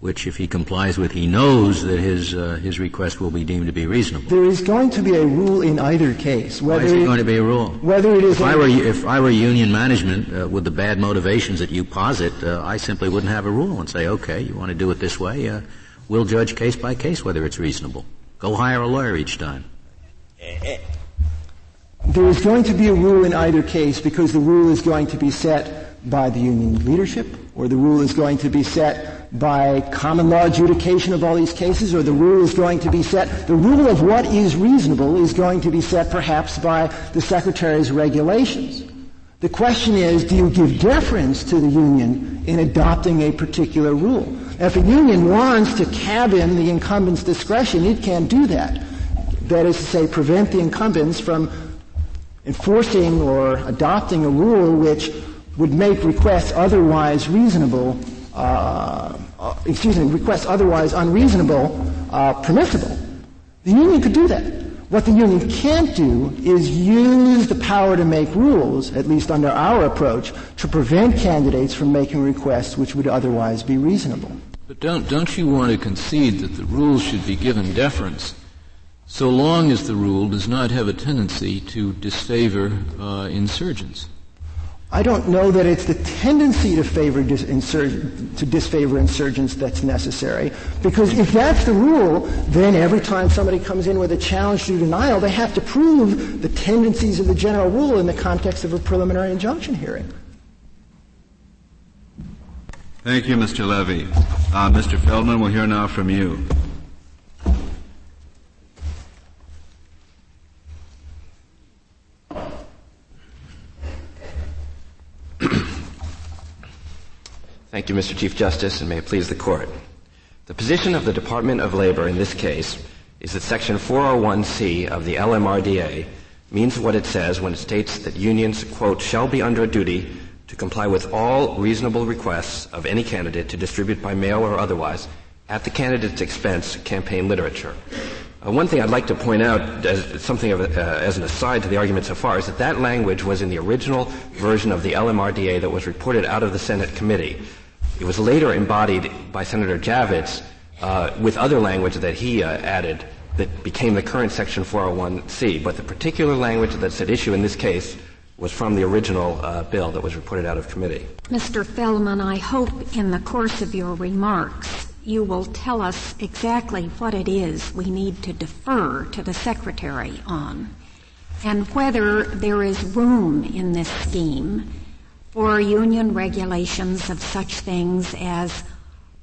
which, if he complies with, he knows that his uh, his request will be deemed to be reasonable. There is going to be a rule in either case. Whether Why is there going to be a rule? Whether it is. If I were if I were union management uh, with the bad motivations that you posit, uh, I simply wouldn't have a rule and say, okay, you want to do it this way, uh, we'll judge case by case whether it's reasonable. Go hire a lawyer each time. There is going to be a rule in either case because the rule is going to be set by the union leadership, or the rule is going to be set by common law adjudication of all these cases, or the rule is going to be set, the rule of what is reasonable is going to be set perhaps by the Secretary's regulations. The question is, do you give deference to the union in adopting a particular rule? If a union wants to cabin the incumbent's discretion, it can do that. That is to say, prevent the incumbents from enforcing or adopting a rule which would make requests otherwise reasonable uh, excuse me, requests otherwise unreasonable uh, permissible. The union could do that. What the union can't do is use the power to make rules, at least under our approach, to prevent candidates from making requests which would otherwise be reasonable. But don't, don't you want to concede that the rules should be given deference so long as the rule does not have a tendency to disfavor uh, insurgents? I don't know that it's the tendency to favor dis- insurg- to disfavor insurgents that's necessary, because if that's the rule, then every time somebody comes in with a challenge to denial, they have to prove the tendencies of the general rule in the context of a preliminary injunction hearing. Thank you, Mr. Levy. Uh, Mr. Feldman, we'll hear now from you. Thank you, Mr. Chief Justice, and may it please the Court. The position of the Department of Labor in this case is that Section 401C of the LMRDA means what it says when it states that unions, quote, shall be under a duty to comply with all reasonable requests of any candidate to distribute by mail or otherwise at the candidate's expense campaign literature. Uh, one thing I'd like to point out as something a, uh, as an aside to the argument so far is that that language was in the original version of the LMRDA that was reported out of the Senate committee. It was later embodied by Senator Javits uh, with other language that he uh, added that became the current Section 401C. But the particular language that's at issue in this case was from the original uh, bill that was reported out of committee. Mr. Feldman, I hope in the course of your remarks you will tell us exactly what it is we need to defer to the Secretary on and whether there is room in this scheme for union regulations of such things as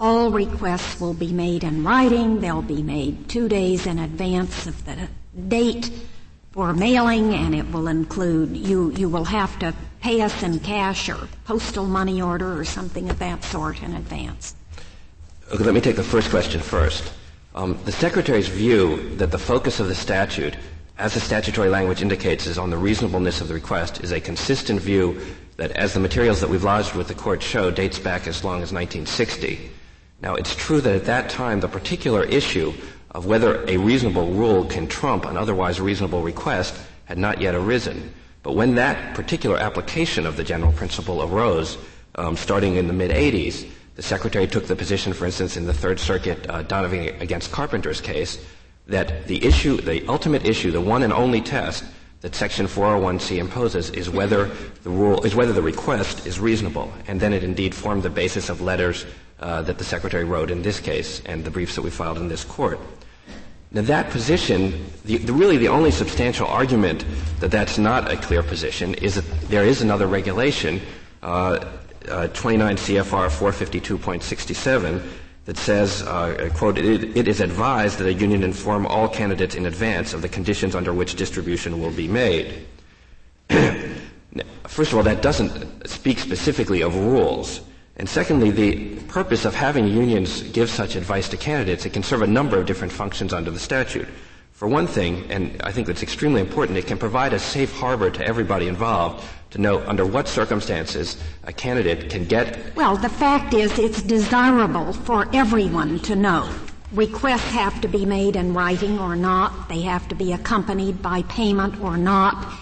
all requests will be made in writing, they'll be made two days in advance of the date for mailing, and it will include you, you will have to pay us in cash or postal money order or something of that sort in advance. Okay, let me take the first question first. Um, the Secretary's view that the focus of the statute, as the statutory language indicates, is on the reasonableness of the request is a consistent view that, as the materials that we've lodged with the court show, dates back as long as 1960. Now, it's true that at that time, the particular issue of whether a reasonable rule can trump an otherwise reasonable request had not yet arisen. But when that particular application of the general principle arose, um, starting in the mid 80s, the Secretary took the position, for instance, in the Third Circuit uh, Donovan against Carpenter's case, that the issue, the ultimate issue, the one and only test that Section 401C imposes is whether the rule is whether the request is reasonable, and then it indeed formed the basis of letters uh, that the Secretary wrote in this case and the briefs that we filed in this court. Now that position, the, the, really the only substantial argument that that's not a clear position is that there is another regulation, uh, uh, 29 CFR 452.67, that says, uh, quote, it, it is advised that a union inform all candidates in advance of the conditions under which distribution will be made. First of all, that doesn't speak specifically of rules. And secondly, the purpose of having unions give such advice to candidates, it can serve a number of different functions under the statute. For one thing, and I think that's extremely important, it can provide a safe harbor to everybody involved to know under what circumstances a candidate can get. Well, the fact is it's desirable for everyone to know. Requests have to be made in writing or not. They have to be accompanied by payment or not.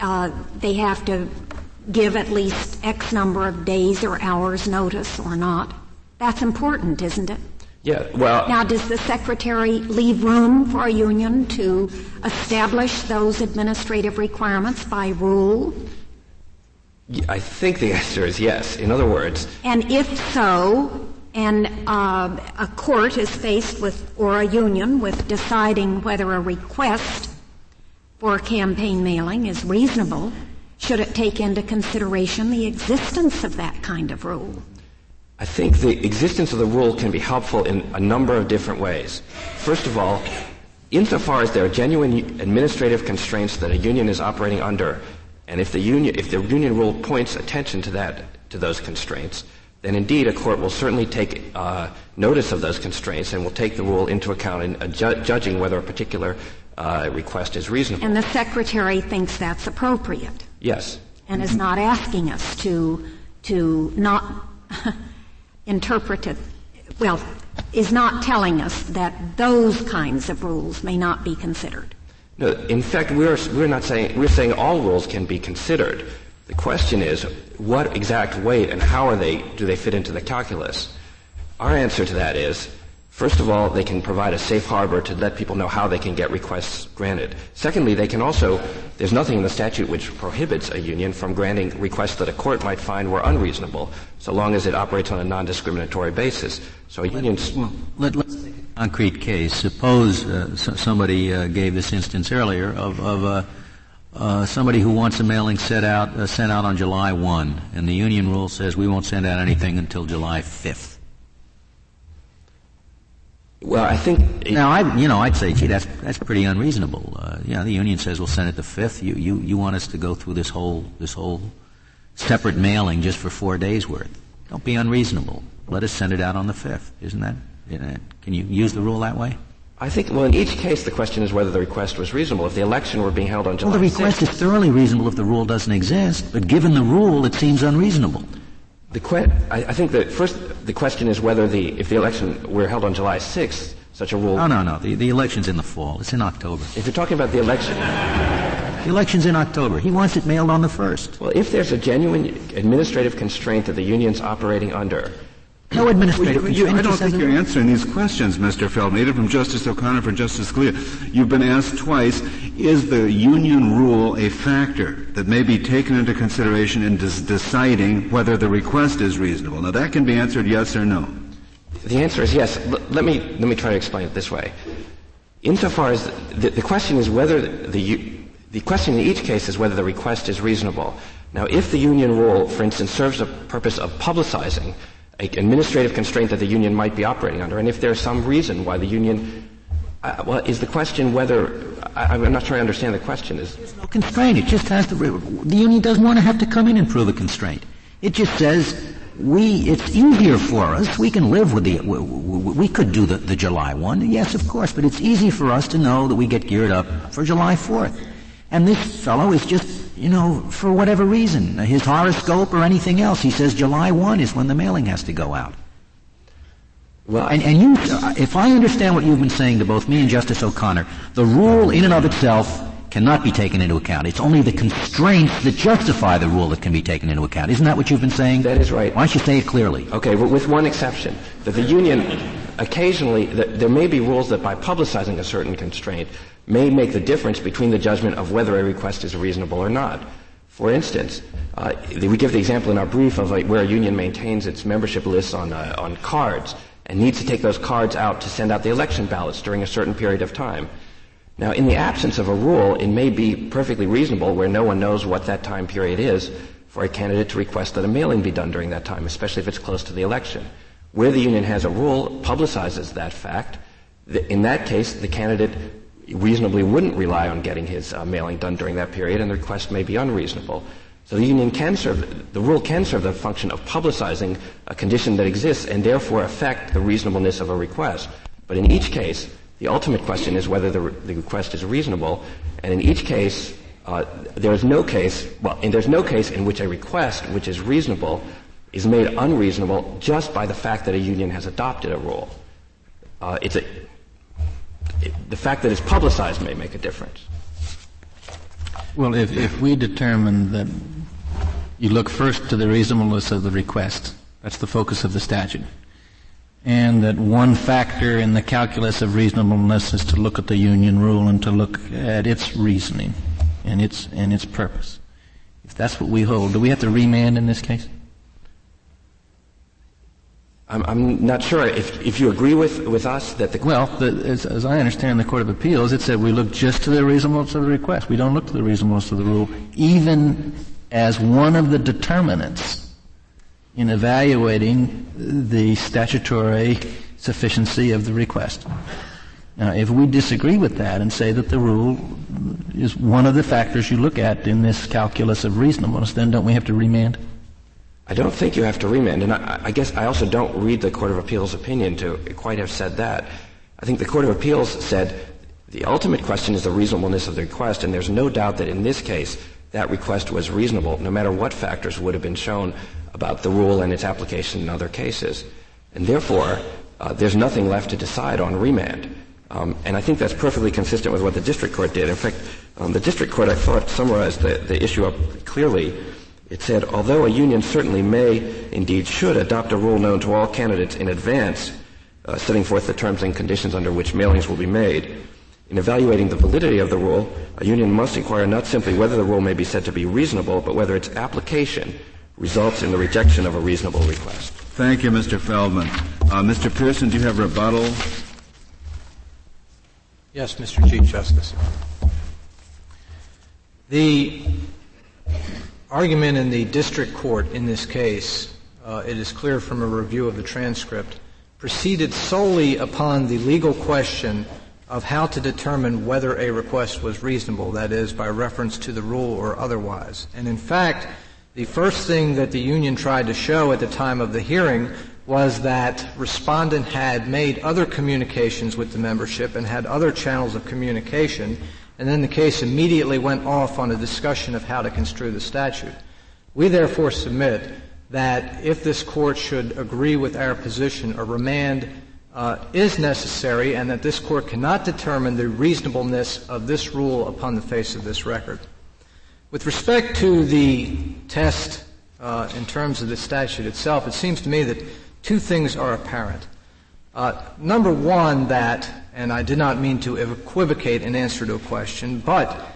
Uh, they have to give at least X number of days or hours notice or not. That's important, isn't it? Yeah, well. Now, does the secretary leave room for a union to establish those administrative requirements by rule? I think the answer is yes. In other words. And if so, and uh, a court is faced with, or a union, with deciding whether a request for campaign mailing is reasonable, should it take into consideration the existence of that kind of rule? I think the existence of the rule can be helpful in a number of different ways. First of all, insofar as there are genuine administrative constraints that a union is operating under, and if the union, if the union rule points attention to that, to those constraints, then indeed a court will certainly take uh, notice of those constraints and will take the rule into account in uh, ju- judging whether a particular uh, request is reasonable. And the secretary thinks that's appropriate. Yes. And is not asking us to to not interpret it. Well, is not telling us that those kinds of rules may not be considered. No, in fact, we're, we're not saying, we're saying all rules can be considered. The question is, what exact weight and how are they, do they fit into the calculus? Our answer to that is, first of all, they can provide a safe harbor to let people know how they can get requests granted. Secondly, they can also, there's nothing in the statute which prohibits a union from granting requests that a court might find were unreasonable, so long as it operates on a non-discriminatory basis. So unions. Well, let, us concrete case. Suppose uh, somebody uh, gave this instance earlier of, of uh, uh, somebody who wants a mailing set out, uh, sent out on July 1, and the union rule says we won't send out anything until July 5th. Well, I think now I, you know, I'd say, gee, that's that's pretty unreasonable. Uh, you know, the union says we'll send it the fifth. You you you want us to go through this whole this whole separate mailing just for four days worth? Don't be unreasonable. Let us send it out on the 5th. Isn't that? Can you use the rule that way? I think, well, in each case, the question is whether the request was reasonable. If the election were being held on July Well, the request 6th, is thoroughly reasonable if the rule doesn't exist, but given the rule, it seems unreasonable. The que- I, I think that first the question is whether the if the election were held on July 6th, such a rule. No, no, no. The, the election's in the fall. It's in October. If you're talking about the election, The election's in October. He wants it mailed on the 1st. well, if there's a genuine administrative constraint that the union's operating under, No administrative Well, you- constraint. I don't think you're answering these questions, Mr. Feldman, either from Justice O'Connor or from Justice Scalia. You've been asked twice, is the union rule a factor that may be taken into consideration in des- deciding whether the request is reasonable? Now that can be answered yes or no. the answer is yes. L- let me let me try to explain it this way. Insofar as the, the question is whether the u- the question in each case is whether the request is reasonable. Now, if the union rule, for instance, serves the purpose of publicizing an administrative constraint that the union might be operating under, and if there's some reason why the union, uh, well, is the question whether I, I'm not sure I understand the question. Is no constraint. It just has to. The union doesn't want to have to come in and prove a constraint. It just says we. It's easier for us. We can live with the. We, we, we could do the, the July one. Yes, of course, but it's easy for us to know that we get geared up for July fourth. And this fellow is just, you know, for whatever reason, his horoscope or anything else, he says July one is when the mailing has to go out. well, And, and you, if I understand what you've been saying to both me and Justice O'Connor, the rule in and of itself cannot be taken into account. It's only the constraints that justify the rule that can be taken into account. Isn't that what you've been saying? That is right. Why don't you say it clearly? Okay, but with one exception, that the union occasionally, that there may be rules that by publicizing a certain constraint may make the difference between the judgment of whether a request is reasonable or not. For instance, uh, we give the example in our brief of where a union maintains its membership lists on, uh, on cards and needs to take those cards out to send out the election ballots during a certain period of time. Now, in the absence of a rule, it may be perfectly reasonable where no one knows what that time period is for a candidate to request that a mailing be done during that time, especially if it's close to the election. Where the union has a rule, publicizes that fact, in that case, the candidate reasonably wouldn't rely on getting his uh, mailing done during that period, and the request may be unreasonable. So the union can serve, the rule can serve the function of publicizing a condition that exists and therefore affect the reasonableness of a request. But in each case, the ultimate question is whether the, re- the request is reasonable, and in each case, uh, there is no case, well, and there's no case in which a request which is reasonable is made unreasonable just by the fact that a union has adopted a rule. Uh, it's a, the fact that it's publicized may make a difference. Well, if, if we determine that you look first to the reasonableness of the request, that's the focus of the statute, and that one factor in the calculus of reasonableness is to look at the union rule and to look at its reasoning and its, and its purpose. If that's what we hold, do we have to remand in this case? I'm, I'm not sure if, if you agree with, with us that the Well, the, as, as I understand the Court of Appeals, it said we look just to the reasonableness of the request. We don't look to the reasonableness of the rule, even as one of the determinants in evaluating the statutory sufficiency of the request. Now, if we disagree with that and say that the rule is one of the factors you look at in this calculus of reasonableness, then don't we have to remand? I don't think you have to remand, and I, I guess I also don't read the Court of Appeals opinion to quite have said that. I think the Court of Appeals said the ultimate question is the reasonableness of the request, and there's no doubt that in this case that request was reasonable, no matter what factors would have been shown about the rule and its application in other cases. And therefore, uh, there's nothing left to decide on remand. Um, and I think that's perfectly consistent with what the district court did. In fact, um, the district court, I thought, summarized the, the issue up clearly. It said, although a union certainly may, indeed should, adopt a rule known to all candidates in advance, uh, setting forth the terms and conditions under which mailings will be made, in evaluating the validity of the rule, a union must inquire not simply whether the rule may be said to be reasonable, but whether its application results in the rejection of a reasonable request. Thank you, Mr. Feldman. Uh, Mr. Pearson, do you have rebuttal? Yes, Mr. Chief Justice. The argument in the district court in this case, uh, it is clear from a review of the transcript, proceeded solely upon the legal question of how to determine whether a request was reasonable, that is, by reference to the rule or otherwise. And in fact, The first thing that the union tried to show at the time of the hearing was that respondent had made other communications with the membership and had other channels of communication, and then the case immediately went off on a discussion of how to construe the statute. We therefore submit that if this court should agree with our position, a remand uh, is necessary and that this court cannot determine the reasonableness of this rule upon the face of this record. With respect to the test uh, in terms of the statute itself, it seems to me that two things are apparent. Uh, number one, that, and I did not mean to equivocate in answer to a question, but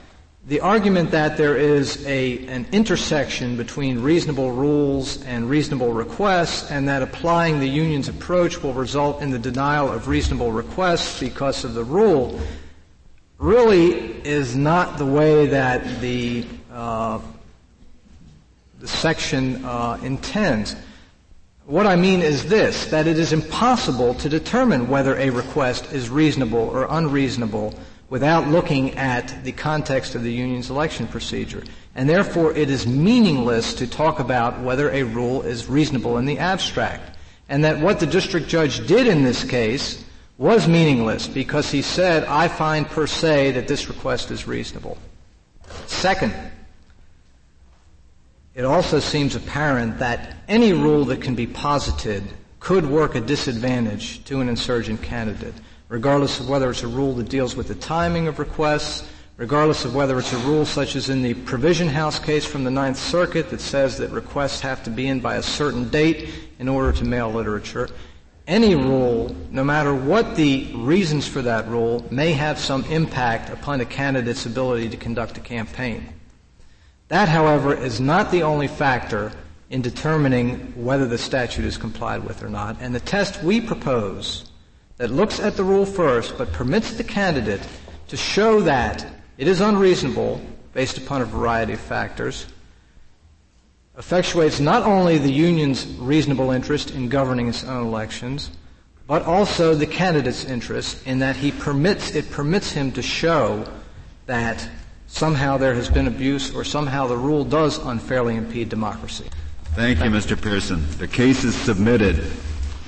the argument that there is a, an intersection between reasonable rules and reasonable requests, and that applying the union's approach will result in the denial of reasonable requests because of the rule, really is not the way that the uh, the section uh, intends. What I mean is this, that it is impossible to determine whether a request is reasonable or unreasonable without looking at the context of the union's election procedure. And therefore, it is meaningless to talk about whether a rule is reasonable in the abstract. And that what the district judge did in this case was meaningless because he said, I find per se that this request is reasonable. Second, it also seems apparent that any rule that can be posited could work a disadvantage to an insurgent candidate, regardless of whether it's a rule that deals with the timing of requests, regardless of whether it's a rule such as in the Provision House case from the Ninth Circuit that says that requests have to be in by a certain date in order to mail literature. Any rule, no matter what the reasons for that rule, may have some impact upon a candidate's ability to conduct a campaign. That, however, is not the only factor in determining whether the statute is complied with or not. And the test we propose that looks at the rule first but permits the candidate to show that it is unreasonable based upon a variety of factors effectuates not only the union's reasonable interest in governing its own elections, but also the candidate's interest in that he permits, it permits him to show that somehow there has been abuse or somehow the rule does unfairly impede democracy. Thank, you, Mr. Pearson. The case is submitted.